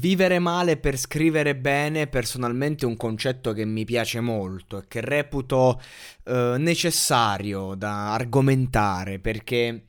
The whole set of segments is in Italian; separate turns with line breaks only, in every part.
Vivere male per scrivere bene personalmente è un concetto che mi piace molto e che reputo eh, necessario da argomentare perché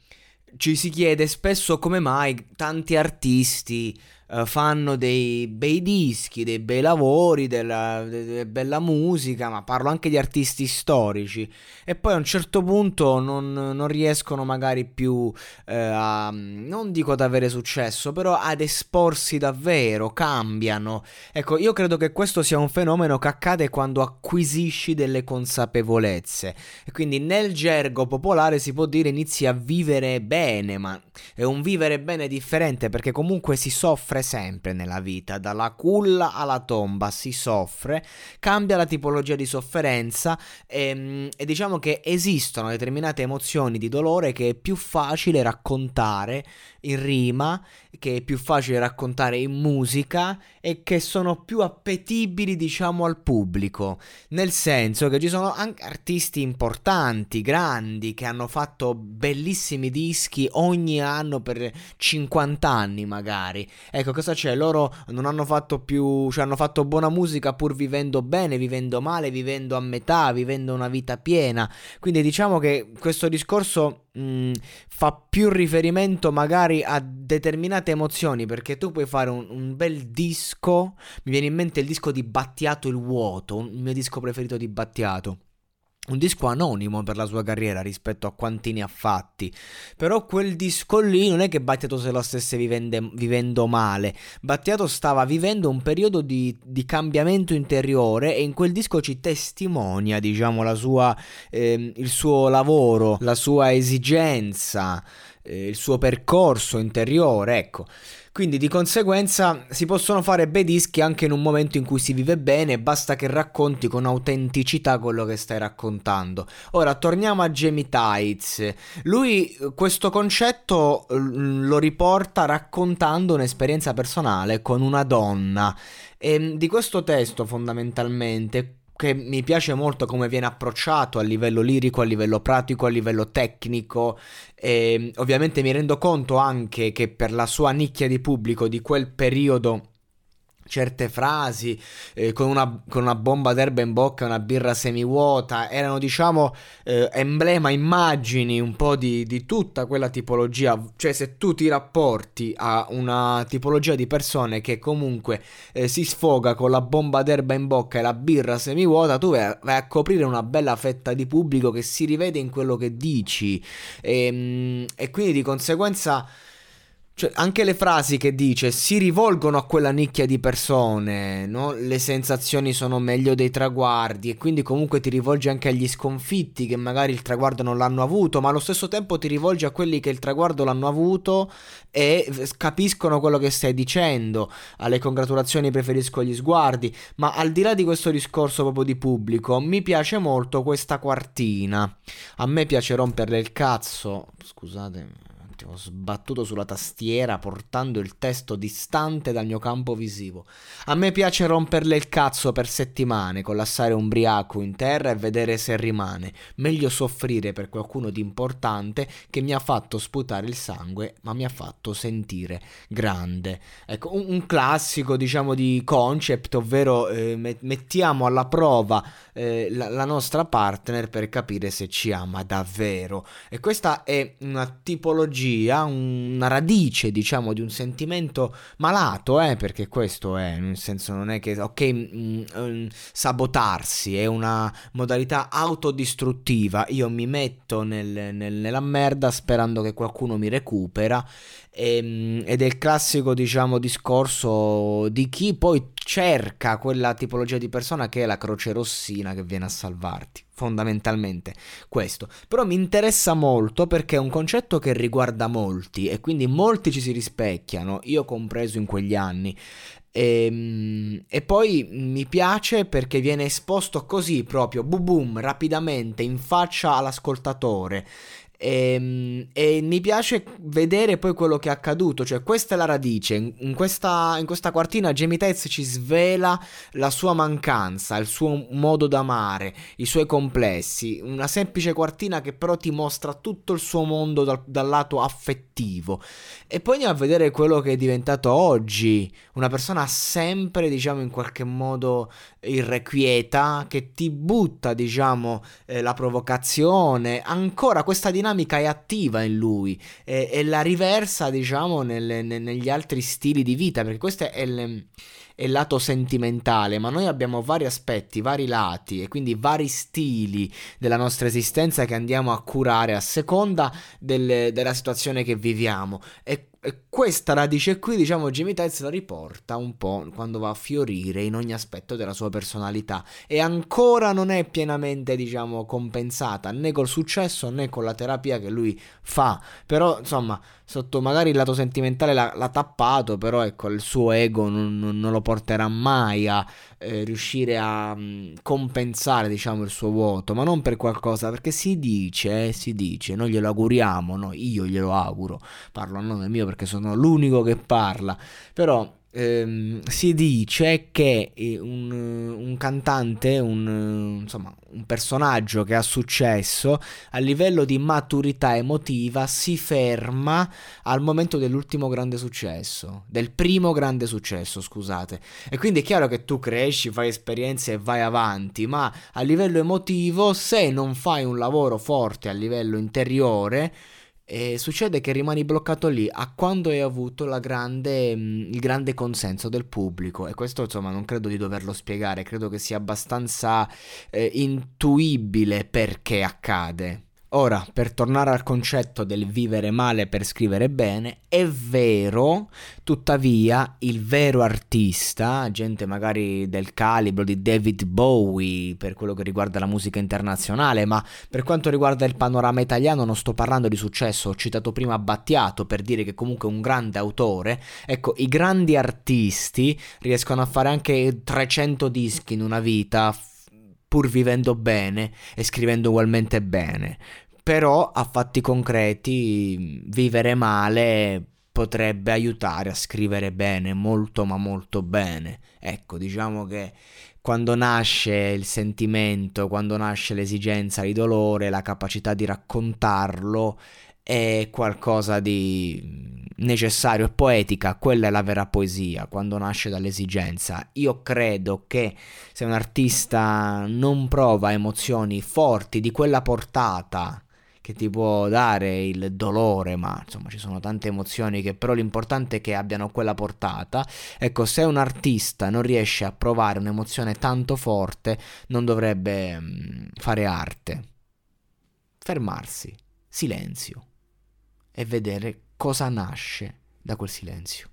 ci si chiede spesso come mai tanti artisti uh, fanno dei bei dischi, dei bei lavori, della, de, bella musica, ma parlo anche di artisti storici e poi a un certo punto non, non riescono magari più uh, a, non dico ad avere successo, però ad esporsi davvero, cambiano. Ecco, io credo che questo sia un fenomeno che accade quando acquisisci delle consapevolezze e quindi nel gergo popolare si può dire inizi a vivere bene, ma è un vivere bene differente perché comunque si soffre sempre nella vita, dalla culla alla tomba si soffre, cambia la tipologia di sofferenza e, ehm, e diciamo che esistono determinate emozioni di dolore che è più facile raccontare in rima, che è più facile raccontare in musica e che sono più appetibili diciamo al pubblico, nel senso che ci sono anche artisti importanti, grandi, che hanno fatto bellissimi dischi ogni anno per 50 anni magari. Ecco cosa c'è? Loro non hanno fatto più, cioè hanno fatto buona musica pur vivendo bene, vivendo male, vivendo a metà, vivendo una vita piena. Quindi diciamo che questo discorso mh, fa più riferimento magari a determinate emozioni perché tu puoi fare un, un, bel disco mi viene in mente il disco di Battiato il vuoto il mio disco preferito di Battiato un disco anonimo per la sua carriera rispetto a quanti ne ha fatti. Però quel disco lì non è che Battiato se lo stesse vivende, vivendo male. Battiato stava vivendo un periodo di, di, cambiamento interiore e in quel disco ci testimonia, diciamo, sua, eh, il suo lavoro, la sua esigenza, eh, il suo percorso interiore, ecco. Quindi di conseguenza si possono fare bei dischi anche in un momento in cui si vive bene, basta che racconti con autenticità quello che stai raccontando. Ora torniamo a Jamie Tights. Lui questo concetto mm, lo riporta raccontando un'esperienza personale con una donna. E di questo testo fondamentalmente che mi piace molto come viene approcciato a livello lirico, a livello pratico, a livello tecnico. E ovviamente mi rendo conto anche che per la sua nicchia di pubblico di quel periodo certe frasi eh, con, una, con, una, bomba d'erba in bocca e una birra semivuota. Erano diciamo eh, emblema, immagini un po' di, di, tutta quella tipologia. Cioè se tu ti rapporti a una tipologia di persone che comunque eh, si sfoga con la bomba d'erba in bocca e la birra semivuota tu vai a, vai a coprire una bella fetta di pubblico che si rivede in quello che dici. E, ehm, e quindi di conseguenza cioè, anche le frasi che dice si rivolgono a quella nicchia di persone, no? Le sensazioni sono meglio dei traguardi e quindi comunque ti rivolge anche agli sconfitti che magari il traguardo non l'hanno avuto, ma allo stesso tempo ti rivolge a quelli che il traguardo l'hanno avuto e capiscono quello che stai dicendo. Alle congratulazioni preferisco gli sguardi, ma al di là di questo discorso proprio di pubblico, mi piace molto questa quartina. A me piace romperle il cazzo, scusate attimo, sbattuto sulla tastiera portando il testo distante dal mio campo visivo. A me piace romperle il cazzo per settimane, collassare ubriaco in terra e vedere se rimane. Meglio soffrire per qualcuno di importante che mi ha fatto sputare il sangue, ma mi ha fatto sentire grande. Ecco, un, un classico, diciamo, di concept, ovvero eh, mettiamo alla prova eh, la, la nostra partner per capire se ci ama davvero. E questa è una tipologia patologia, una radice, diciamo, di un sentimento malato, eh, perché questo è, nel senso non è che, ok, mh, mm, mm, sabotarsi è una modalità autodistruttiva, io mi metto nel, nel, nella merda sperando che qualcuno mi recupera e, ehm, ed è il classico, diciamo, discorso di chi poi cerca quella tipologia di persona che è la croce rossina che viene a salvarti. Fondamentalmente questo. Però mi interessa molto perché è un concetto che riguarda molti e quindi molti ci si rispecchiano, io compreso in quegli anni. E, ehm, e, poi mi piace perché viene esposto così proprio, boom boom, rapidamente in faccia all'ascoltatore e, ehm, e, mi piace vedere poi quello che è accaduto, cioè questa è la radice, in questa, in questa quartina Jamie Tetz ci svela la sua mancanza, il suo modo d'amare, i suoi complessi, una semplice quartina che però ti mostra tutto il suo mondo dal, dal lato affettivo. E poi andiamo a vedere quello che è diventato oggi, una persona sempre diciamo in qualche modo irrequieta che ti butta diciamo eh, la provocazione, ancora questa dinamica dinamica è attiva in lui e, e la riversa, diciamo, nel, nel, negli altri stili di vita, perché questo è il, è il lato sentimentale, ma noi abbiamo vari aspetti, vari lati e quindi vari stili della nostra esistenza che andiamo a curare a seconda del, della situazione che viviamo. E questa radice qui, diciamo, Jimmy Tights la riporta un po' quando va a fiorire in ogni aspetto della sua personalità e ancora non è pienamente, diciamo, compensata né col successo né con la terapia che lui fa. Però, insomma, sotto magari il lato sentimentale l'ha, l'ha tappato, però ecco, il suo ego non, non, lo porterà mai a eh, riuscire a mh, mm, compensare, diciamo, il suo vuoto, ma non per qualcosa, perché si dice, eh, si dice, noi glielo auguriamo, no, io glielo auguro, parlo a nome mio perché sono l'unico che parla, però ehm, si dice che eh, un, un cantante, un, insomma, un personaggio che ha successo a livello di maturità emotiva si ferma al momento dell'ultimo grande successo, del primo grande successo, scusate. E quindi è chiaro che tu cresci, fai esperienze e vai avanti, ma a livello emotivo, se non fai un lavoro forte a livello interiore, e succede che rimani bloccato lì a quando hai avuto grande, mm, il grande consenso del pubblico e questo insomma non credo di doverlo spiegare, credo che sia abbastanza eh, intuibile perché accade. Ora, per tornare al concetto del vivere male per scrivere bene, è vero, tuttavia il vero artista, gente magari del calibro di David Bowie per quello che riguarda la musica internazionale, ma per quanto riguarda il panorama italiano non sto parlando di successo, ho citato prima Battiato per dire che comunque è un grande autore, ecco, i grandi artisti riescono a fare anche 300 dischi in una vita, pur vivendo bene e scrivendo ugualmente bene. Però a fatti concreti vivere male potrebbe aiutare a scrivere bene, molto ma molto bene. Ecco, diciamo che quando nasce il sentimento, quando nasce l'esigenza di dolore, la capacità di raccontarlo è qualcosa di necessario e poetica, quella è la vera poesia, quando nasce dall'esigenza. Io credo che se un artista non prova emozioni forti di quella portata, che ti può dare il dolore, ma insomma ci sono tante emozioni che però l'importante è che abbiano quella portata. Ecco, se un artista non riesce a provare un'emozione tanto forte, non dovrebbe mm, fare arte. Fermarsi, silenzio e vedere cosa nasce da quel silenzio.